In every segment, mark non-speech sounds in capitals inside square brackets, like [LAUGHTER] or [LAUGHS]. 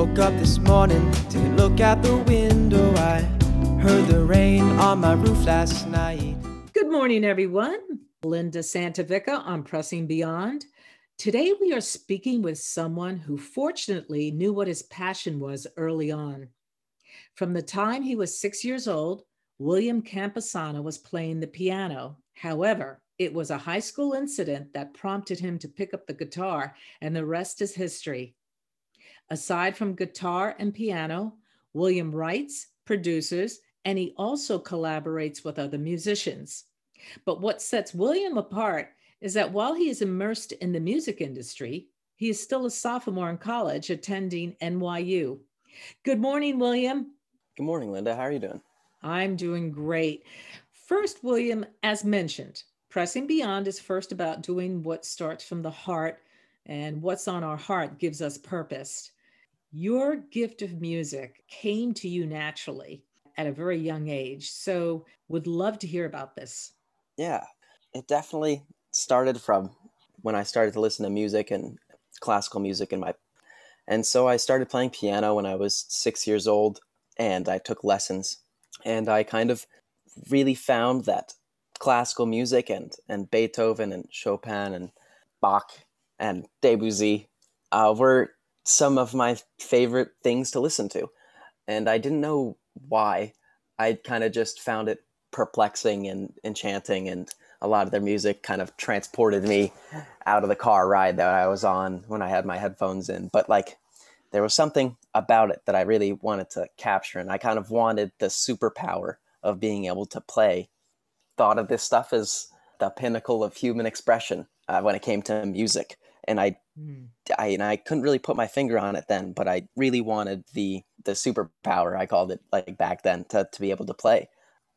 woke up this morning to look out the window. I heard the rain on my roof last night. Good morning, everyone. Linda Santavica on Pressing Beyond. Today, we are speaking with someone who fortunately knew what his passion was early on. From the time he was six years old, William Camposano was playing the piano. However, it was a high school incident that prompted him to pick up the guitar, and the rest is history. Aside from guitar and piano, William writes, produces, and he also collaborates with other musicians. But what sets William apart is that while he is immersed in the music industry, he is still a sophomore in college attending NYU. Good morning, William. Good morning, Linda. How are you doing? I'm doing great. First, William, as mentioned, Pressing Beyond is first about doing what starts from the heart, and what's on our heart gives us purpose. Your gift of music came to you naturally at a very young age. So, would love to hear about this. Yeah, it definitely started from when I started to listen to music and classical music in my and so I started playing piano when I was 6 years old and I took lessons and I kind of really found that classical music and and Beethoven and Chopin and Bach and Debussy uh, were some of my favorite things to listen to, and I didn't know why. I kind of just found it perplexing and enchanting, and a lot of their music kind of transported me out of the car ride that I was on when I had my headphones in. But like, there was something about it that I really wanted to capture, and I kind of wanted the superpower of being able to play thought of this stuff as the pinnacle of human expression uh, when it came to music. And I, mm. I, and I couldn't really put my finger on it then, but I really wanted the the superpower I called it like back then to to be able to play.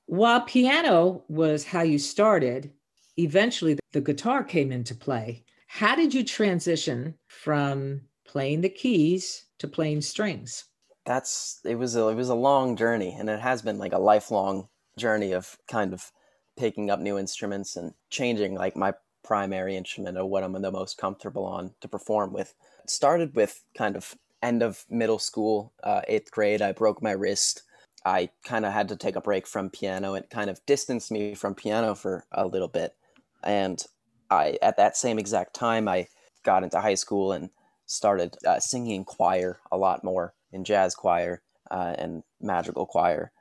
While piano was how you started, eventually the guitar came into play. How did you transition from playing the keys to playing strings? That's it was a it was a long journey, and it has been like a lifelong journey of kind of picking up new instruments and changing like my primary instrument or what I'm the most comfortable on to perform with. It started with kind of end of middle school, uh, eighth grade. I broke my wrist. I kind of had to take a break from piano. It kind of distanced me from piano for a little bit. And I, at that same exact time, I got into high school and started uh, singing choir a lot more in jazz choir uh, and madrigal choir.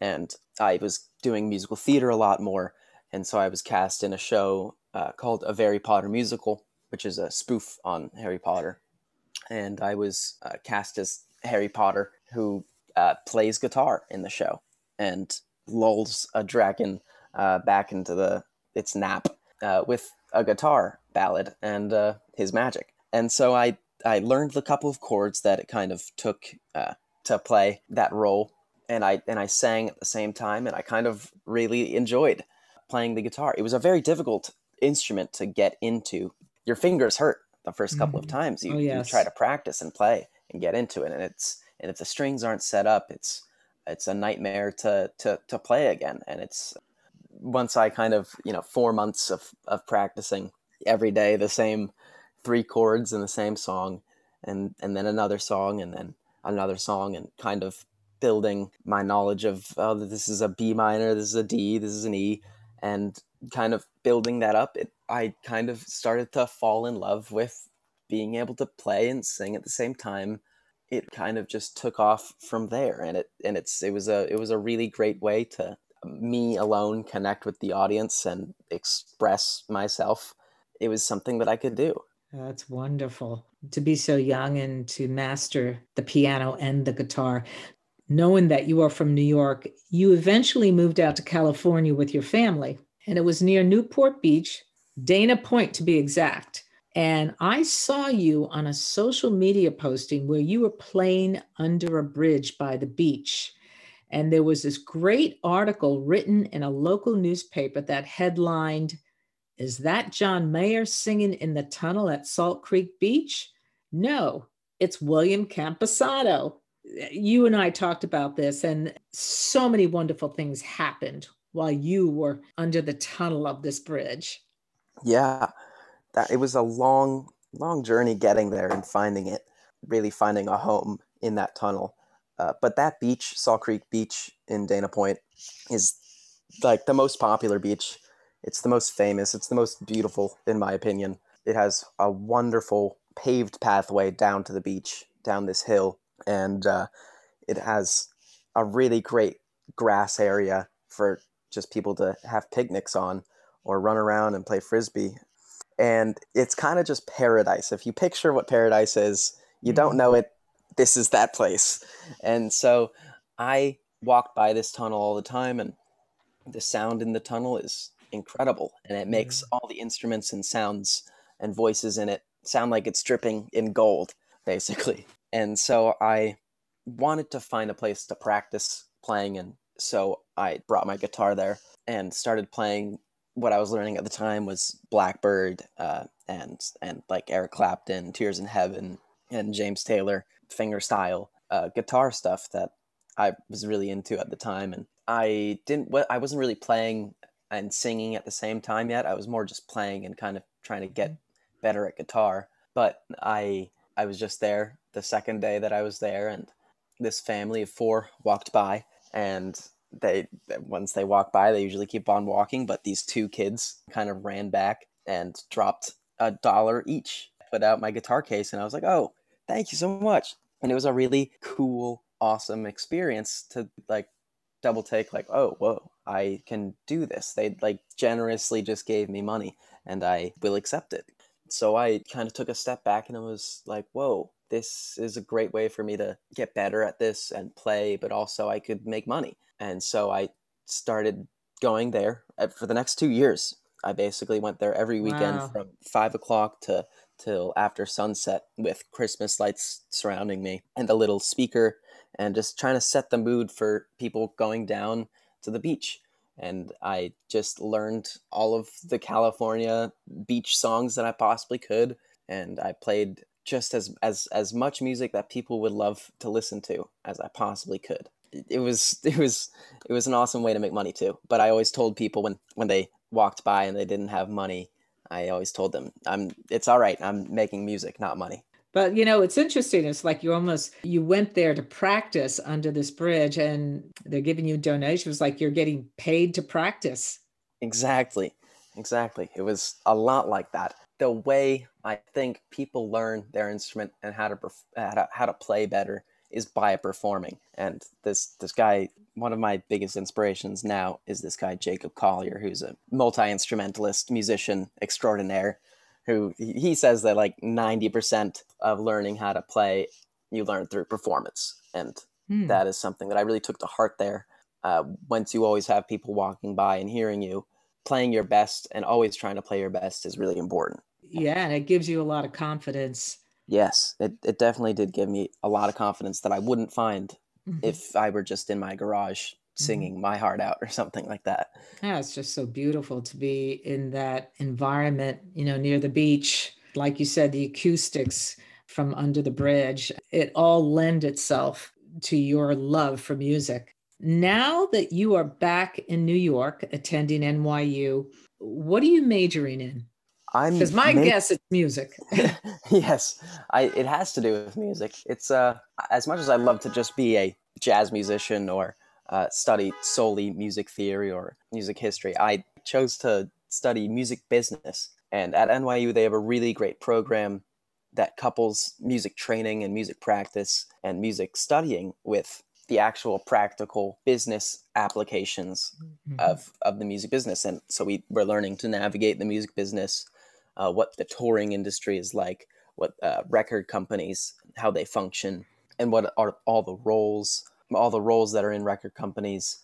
And I was doing musical theater a lot more. And so I was cast in a show uh, called A Very Potter Musical, which is a spoof on Harry Potter. And I was uh, cast as Harry Potter, who uh, plays guitar in the show and lulls a dragon uh, back into the its nap uh, with a guitar ballad and his magic. And so I I learned the couple of chords that it kind of took to play that role and I and I sang at the same time, and I kind of really enjoyed playing the guitar. It was a very difficult instrument to get into. Your fingers hurt the first couple mm-hmm. of times you, oh, yes. you try to practice and play and get into it, and it's and if the strings aren't set up, it's it's a nightmare to to to play again. And it's once I kind of you know four months of of practicing every day the same three chords in the same song, and and then another song, and then another song, and kind of building my knowledge of oh this is a B minor, this is a D, this is an E, and kind of building that up, it I kind of started to fall in love with being able to play and sing at the same time. It kind of just took off from there, and it and it's it was a it was a really great way to me alone connect with the audience and express myself. It was something that I could do. That's wonderful to be so young and to master the piano and the guitar knowing that you are from New York, you eventually moved out to California with your family, and it was near Newport Beach, Dana Point to be exact. And I saw you on a social media posting where you were playing under a bridge by the beach. And there was this great article written in a local newspaper that headlined, Is that John Mayer singing in the tunnel at Salt Creek Beach? No, it's William Camposano you and I talked about this, and so many wonderful things happened while you were under the tunnel of this bridge. Yeah, that it was a long, long journey getting there and finding it, really finding a home in that tunnel. Uh, but that beach, Salt Creek Beach in Dana Point, is like the most popular beach. It's the most famous. It's the most beautiful, in my opinion. It has a wonderful paved pathway down to the beach, down this hill, and uh, it has a really great grass area for just people to have picnics on or run around and play frisbee. And it's kind of just paradise. If you picture what paradise is, you don't know it, this is that place. And so I walk by this tunnel all the time, and the sound in the tunnel is incredible. And it makes all the instruments and sounds and voices in it sound like it's dripping in gold, basically. And so I wanted to find a place to practice playing And So I brought my guitar there and started playing what I was learning at the time was Blackbird uh, and and like Eric Clapton, Tears in Heaven, and James Taylor fingerstyle uh, guitar stuff that I was really into at the time. And I didn't, I wasn't really playing and singing at the same time yet. I was more just playing and kind of trying to get better at guitar. But I I was just there the second day that I was there, and this family of four walked by, and they once they walk by, they usually keep on walking. But these two kids kind of ran back and dropped a dollar each. Put out my guitar case, and I was like, "Oh, thank you so much!" And it was a really cool, awesome experience to like double take. Like, "Oh, whoa, I can do this." They like generously just gave me money, and I will accept it. So I kind of took a step back, and I was like, "Whoa." This is a great way for me to get better at this and play, but also I could make money and so I started going there uh, for the next two years. I basically went there every weekend Wow. from five o'clock to till after sunset with Christmas lights surrounding me and a little speaker and just trying to set the mood for people going down to the beach. And I just learned all of the California beach songs that I possibly could. And I played just as, as, as much music that people would love to listen to as I possibly could it was [LAUGHS] it was it was an awesome way to make money too. But I always told people when when they walked by and they didn't have money, I always told them, "I'm it's all right. I'm making music, not money." But you know, it's interesting. It's like you almost you went there to practice under this bridge and they're giving you donations like you're getting paid to practice. Exactly, exactly. It was a lot like that. The way I think people learn their instrument and how to perf- how to, how to play better is by performing. And this this guy, one of my biggest inspirations now is this guy Jacob Collier, who's a multi instrumentalist musician extraordinaire. Who he he says that like ninety percent of learning how to play you learn through performance, and Hmm. that is something that I really took to heart there. Uh, once you always have people walking by and hearing you, playing your best and always trying to play your best is really important. Yeah, and it gives you a lot of confidence. Yes, it, it definitely did give me a lot of confidence that I wouldn't find Mhm. if I were just in my garage singing my heart out or something like that. Yeah, it's just so beautiful to be in that environment, you know, near the beach. Like you said, the acoustics from under the bridge, it all lend itself to your love for music. Now that you are back in New York attending NYU, what are you majoring in? I'm Because my guess it's music. [LAUGHS] yes, I it has to do with music. It's uh as much as I love to just be a jazz musician or uh, study solely music theory or music history, I chose to study music business. And at NYU, they have a really great program that couples music training and music practice and music studying with the actual practical business applications Mhm. of of the music business and so we we're learning to navigate the music business uh, what the touring industry is like what uh, record companies how they function and what are all the roles all the roles that are in record companies.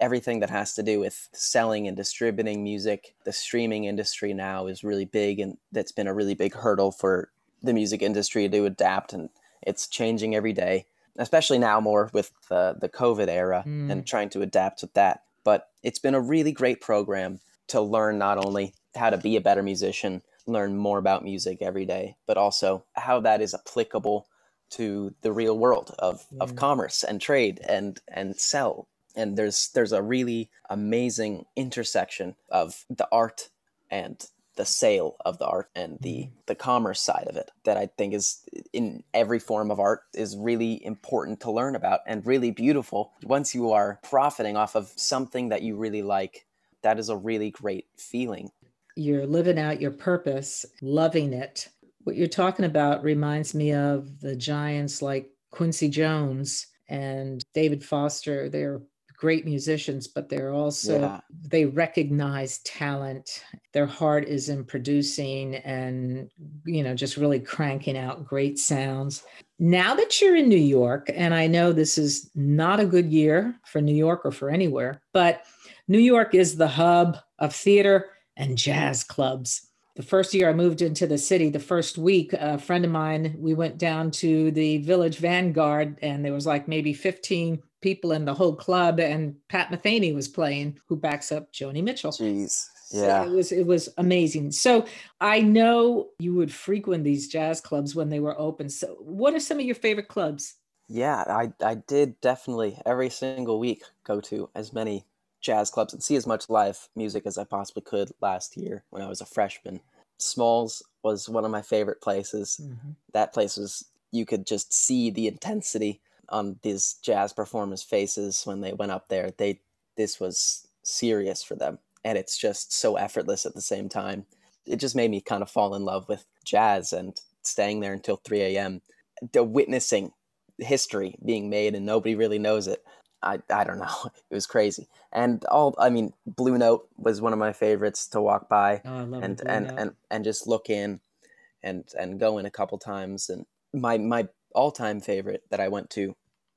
Everything that has to do with selling and distributing music. The streaming industry now is really big and that's been a really big hurdle for the music industry to adapt and it's changing every day especially now more with the, the covid era Mm. and trying to adapt with that. But it's been a really great program to learn not only how to be a better musician learn more about music every day but also how that is applicable to the real world of, Yeah. of commerce and trade and and sell and there's there's a really amazing intersection of the art and the sale of the art and the mm-hmm. the commerce side of it that I think is in every form of art is really important to learn about and really beautiful. Once you are profiting off of something that you really like, that is a really great feeling. You're living out your purpose, loving it. What you're talking about reminds me of the giants like Quincy Jones and David Foster. They're great musicians, but they're also, yeah. they recognize talent. Their heart is in producing and, you know, just really cranking out great sounds. Now that you're in New York, and I know this is not a good year for New York or for anywhere, but New York is the hub of theater and jazz clubs. The first year I moved into the city, the first week, a friend of mine, we went down to the Village Vanguard, and there was like maybe 15 people in the whole club, and Pat Metheny was playing, who backs up Joni Mitchell. Jeez. Yeah. So it was it was amazing. So I know you would frequent these jazz clubs when they were open. So what are some of your favorite clubs? Yeah, I I did definitely every single week go to as many jazz clubs and see as much live music as I possibly could last year when I was a freshman. Smalls was one of my favorite places. Mm-hmm. That place was you could just see the intensity on these jazz performers' faces when they went up there. They this was serious for them, and it's just so effortless at the same time. It just made me kind of fall in love with jazz and staying there until 3 a.m. The witnessing history being made and nobody really knows it. I, I don't know. [LAUGHS] It was crazy. And all I mean, Blue Note was one of my favorites to walk by oh, and and, and and just look in and and go in a couple times. And my my all time favorite that I went to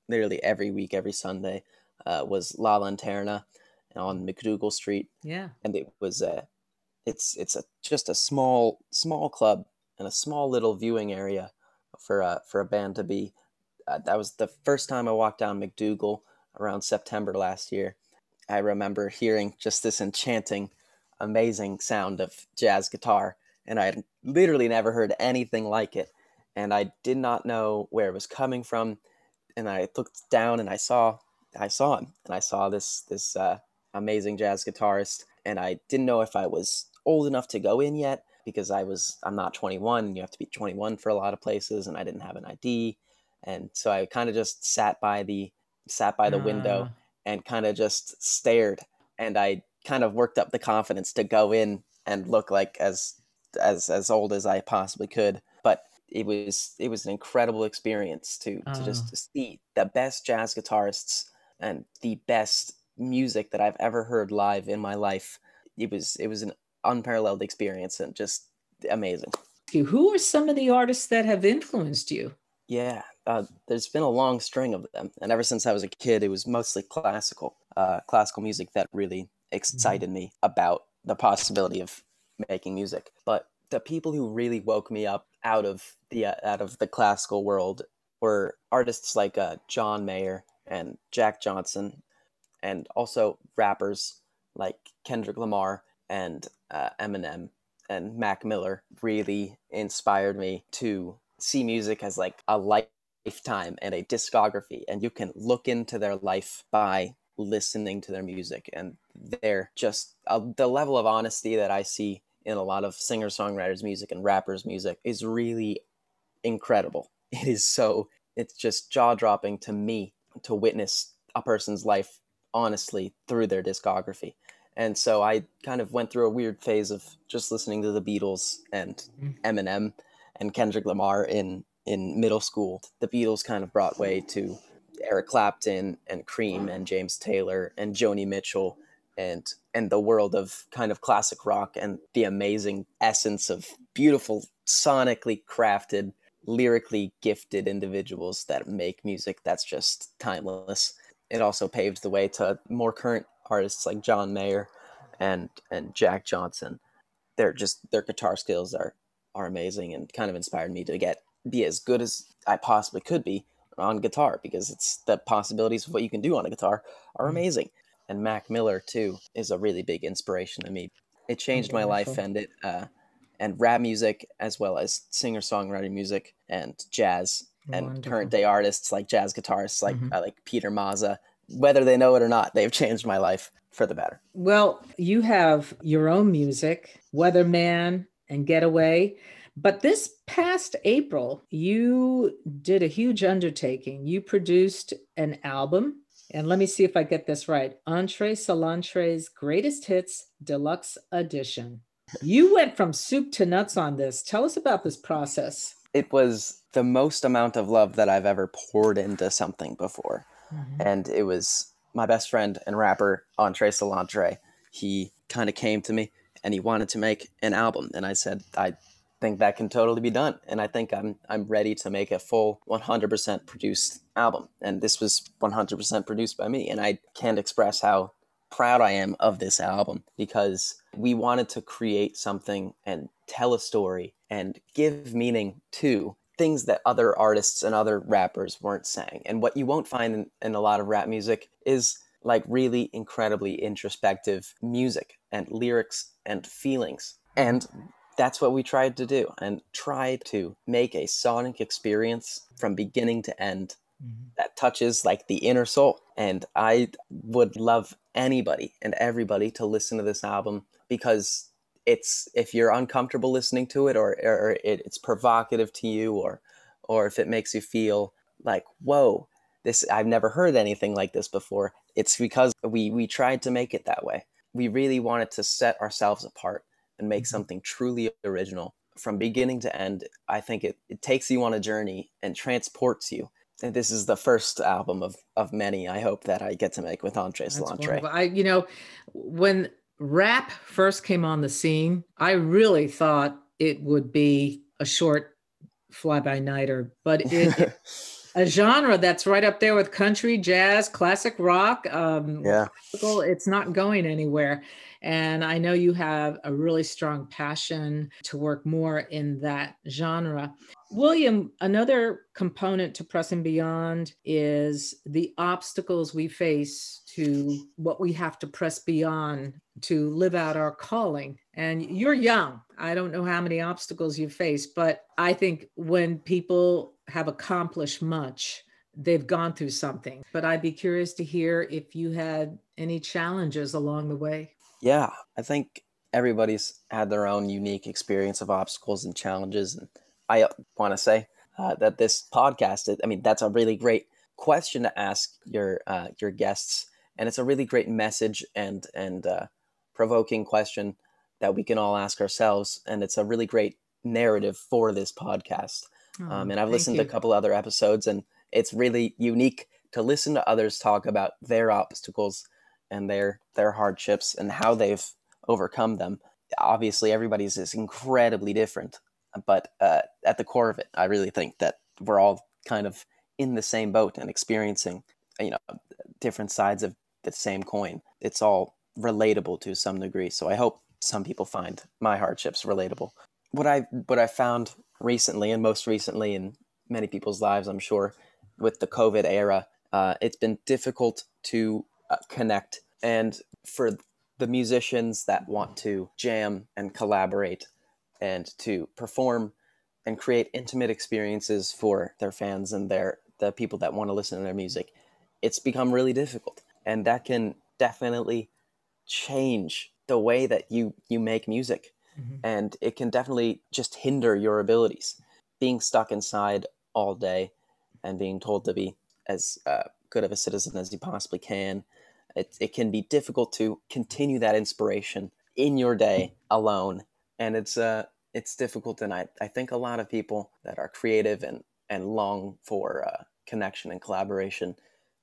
literally every week, every Sunday, uh, was La Lanterna on MacDougal Street. Yeah. And it was a, it's it's a just a small small club and a small little viewing area for a for a band to be. Uh, that was the first time I walked down MacDougal around September last year. I remember hearing just this enchanting, amazing sound of jazz guitar, and I had literally never heard anything like it. And I did not know where it was coming from. And I looked down and I saw, I saw him, and I saw this this uh, amazing jazz guitarist. And I didn't know if I was old enough to go in yet because I was I'm not 21. You have to be 21 for a lot of places, and I didn't have an ID. And so I kind of just sat by the sat by the uh. window and kind of just stared and i kind of worked up the confidence to go in and look like as as as old as i possibly could. But it was it was an incredible experience to to just uh. see the best jazz guitarists and the best music that i've ever heard live in my life. It was it was an unparalleled experience and just amazing. Who are some of the artists that have influenced you? Yeah, uh, there's been a long string of them, and ever since I was a kid, it was mostly classical, uh, classical music that really mm-hmm. excited me about the possibility of making music. But the people who really woke me up out of the uh, out of the classical world were artists like uh, John Mayer and Jack Johnson, and also rappers like Kendrick Lamar and uh, Eminem and Mac Miller. Really inspired me to see music as like a lifetime and a discography and you can look into their life by listening to their music. And they're just uh, the level of honesty that i see in a lot of singer songwriters music and rappers music is really incredible. [LAUGHS] It is so it's just jaw dropping to me to witness a person's life honestly through their discography. And so i kind of went through a weird phase of just listening to the beatles and mm-hmm. eminem and Kendrick Lamar in in middle school. The Beatles kind of brought way to Eric Clapton and Cream and James Taylor and Joni Mitchell and and the world of kind of classic rock and the amazing essence of beautiful sonically crafted lyrically gifted individuals that make music that's just timeless it also paved the way to more current artists like john mayer and and jack johnson they're just their guitar skills are are amazing and kind of inspired me to get be as good as I possibly could be on guitar because it's the possibilities of what you can do on a guitar are mm. amazing. And Mac Miller too is a really big inspiration to me. It changed my life and it uh, and rap music as well as singer songwriting music and jazz and Wonderful. current day artists like jazz guitarists like mm-hmm. uh, like Peter Mazza. Whether they know it or not, they've changed my life for the better. Well, you have your own music, Weatherman, and Getaway. But this past April, you did a huge undertaking. You produced an album. And let me see if I get this right. Entre Solantre's Greatest Hits Deluxe Edition. You went from soup to nuts on this. Tell us about this process. It was the most amount of love that I've ever poured into something before. Mm-hmm. And it was my best friend and rapper, Entre Solantre. He kind of came to me and he wanted to make an album. And I said, I think that can totally be done. And I think I'm I'm ready to make a full 100% produced album. And this was 100% produced by me. And I can't express how proud I am of this album because we wanted to create something and tell a story and give meaning to things that other artists and other rappers weren't saying. And what you won't find in, in a lot of rap music is like really incredibly introspective music and lyrics and feelings. And that's what we tried to do and try to make a sonic experience from beginning to end mm-hmm. that touches like the inner soul. And I would love anybody and everybody to listen to this album because it's if you're uncomfortable listening to it or, or it, it's provocative to you or or if it makes you feel like whoa this I've never heard anything like this before it's because we we tried to make it that way we really wanted to set ourselves apart and make mm-hmm. something truly original from beginning to end i think it, it takes you on a journey and transports you and this is the first album of of many i hope that i get to make with andre Solantre. i you know when rap first came on the scene i really thought it would be a short fly by nighter but it [LAUGHS] a genre that's right up there with country jazz classic rock um yeah it's not going anywhere and I know you have a really strong passion to work more in that genre. William, another component to Pressing Beyond is the obstacles we face to what we have to press beyond to live out our calling. And you're young. I don't know how many obstacles you face, but I think when people have accomplished much, they've gone through something. But I'd be curious to hear if you had any challenges along the way. Yeah, I think everybody's had their own unique experience of obstacles and challenges. And I want to say uh, that this podcast, I mean, that's a really great question to ask your uh, your guests, and it's a really great message and and uh, provoking question that we can all ask ourselves, and it's a really great narrative for this podcast. Oh, um, and I've listened you. to a couple other episodes, and it's really unique to listen to others talk about their obstacles and their their hardships and how they've overcome them. Obviously, everybody's is incredibly different, but uh, at the core of it, I really think that we're all kind of in the same boat and experiencing, you know, different sides of the same coin. It's all relatable to some degree. So I hope some people find my hardships relatable. What I what I found recently, and most recently in many people's lives, I'm sure, with the COVID era, uh, it's been difficult to uh, connect. And for the musicians that want to jam and collaborate and to perform and create intimate experiences for their fans and their the people that want to listen to their music, it's become really difficult. And that can definitely change the way that you you make music. Mm-hmm. And it can definitely just hinder your abilities. Being stuck inside all day and being told to be as uh, good of a citizen as you possibly can it, it can be difficult to continue that inspiration in your day alone and it's uh it's difficult and I, I think a lot of people that are creative and and long for uh, connection and collaboration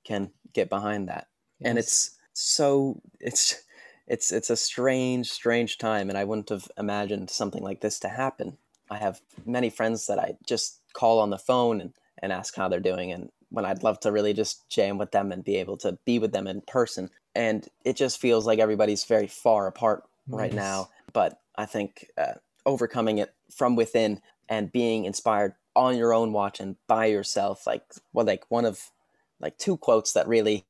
can get behind that yes. and it's so it's it's it's a strange strange time and i wouldn't have imagined something like this to happen i have many friends that i just call on the phone and, and ask how they're doing and when I'd love to really just jam with them and be able to be with them in person. And it just feels like everybody's very far apart right now. But I think uh, overcoming it from within and being inspired on your own watch and by yourself, like well, like one of like two quotes that really,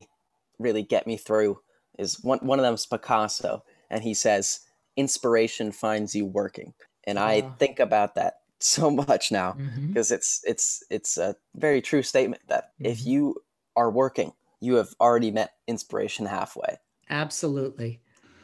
really get me through is one one of them is Picasso, and he says, "Inspiration finds you working." And I think about that [LAUGHS] so much now because mm-hmm. it's it's it's a very true statement that mm-hmm. if you are working you have already met inspiration halfway absolutely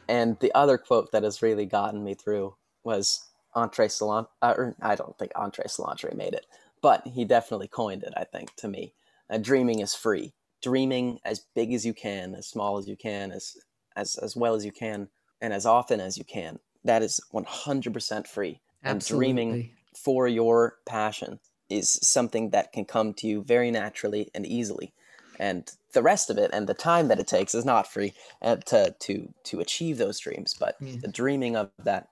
and the other quote that has really gotten me through was Entre Cilantro, uh, or I don't think Entre Cilantro made it, but he definitely coined it, I think, to me. Uh, dreaming is free. Dreaming as big as you can, as small as you can, as, as, as well as you can, and as often as you can. That is 100% free. And Absolutely. dreaming for your passion is something that can come to you very naturally and easily and the rest of it and the time that it takes is not free uh, to to to achieve those dreams but Yeah. the dreaming of that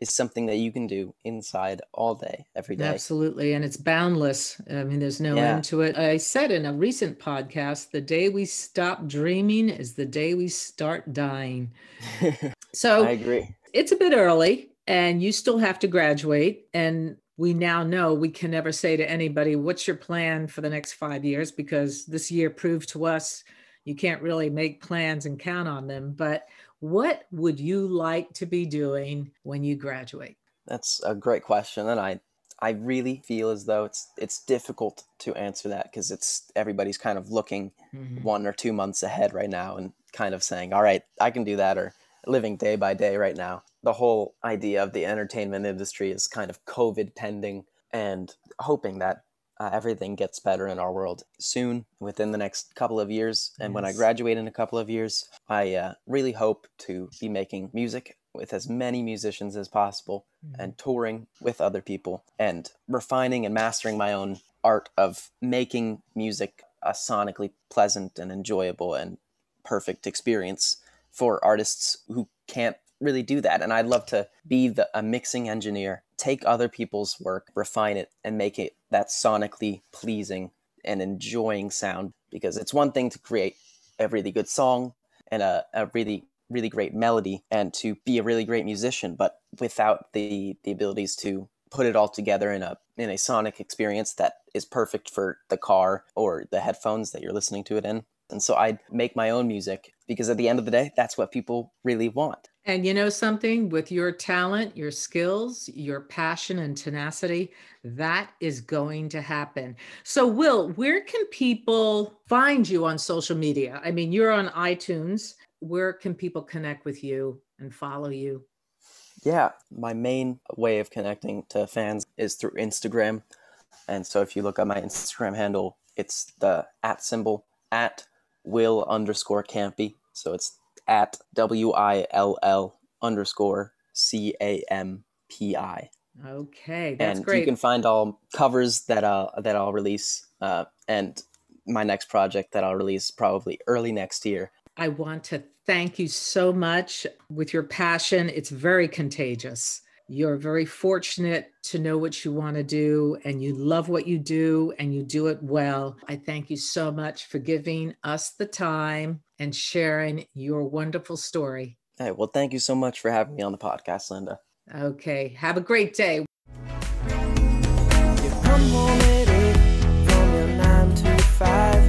is something that you can do inside all day every day Absolutely. And it's boundless. I mean, there's no Yeah. end to it. I said in a recent podcast the day we stop dreaming is the day we start dying. [LAUGHS] So i agree it's a bit early and you still have to graduate. And we now know we can never say to anybody, What's your plan for the next five years? Because this year proved to us you can't really make plans and count on them. But what would you like to be doing when you graduate? that's a great question and i i really feel as though it's it's difficult to answer that because it's everybody's kind of looking Mhm. one or two months ahead right now and kind of saying, all right, I can do that, or living day by day right now. The whole idea of the entertainment industry is kind of COVID pending and hoping that uh, everything gets better in our world soon within the next couple of years. And when I graduate in a couple of years, I uh, really hope to be making music with as many musicians as possible and touring with other people and refining and mastering my own art of making music a sonically pleasant and enjoyable and perfect experience for artists who can't really do that. And i'd love to be the, a mixing engineer take other people's work refine it and make it that sonically pleasing and enjoying sound because it's one thing to create a really good song and a, a really really great melody and to be a really great musician but without the the abilities to put it all together in a in a sonic experience that is perfect for the car or the headphones that you're listening to it in. And so i'd make my own music because at the end of the day that's what people really want And you know something, with your talent, your skills, your passion, and tenacity, that is going to happen. So, Will, where can people find you on social media? I mean, you're on iTunes. Where can people connect with you and follow you? yeah my main way of connecting to fans is through instagram and so if you look at my instagram handle it's the at symbol at will underscore campy so it's at w-i-l-l underscore c-a-m-p-i Okay, that's and great. you can find all covers that I'll that I'll release, uh, and my next project that I'll release probably early next year. I want to thank you so much with your passion. It's very contagious. You're very fortunate to know what you want to do and you love what you do and you do it well. I thank you so much for giving us the time and sharing your wonderful story. Hey, well, thank you so much for having me on the podcast, Linda. Okay. Have a great day. five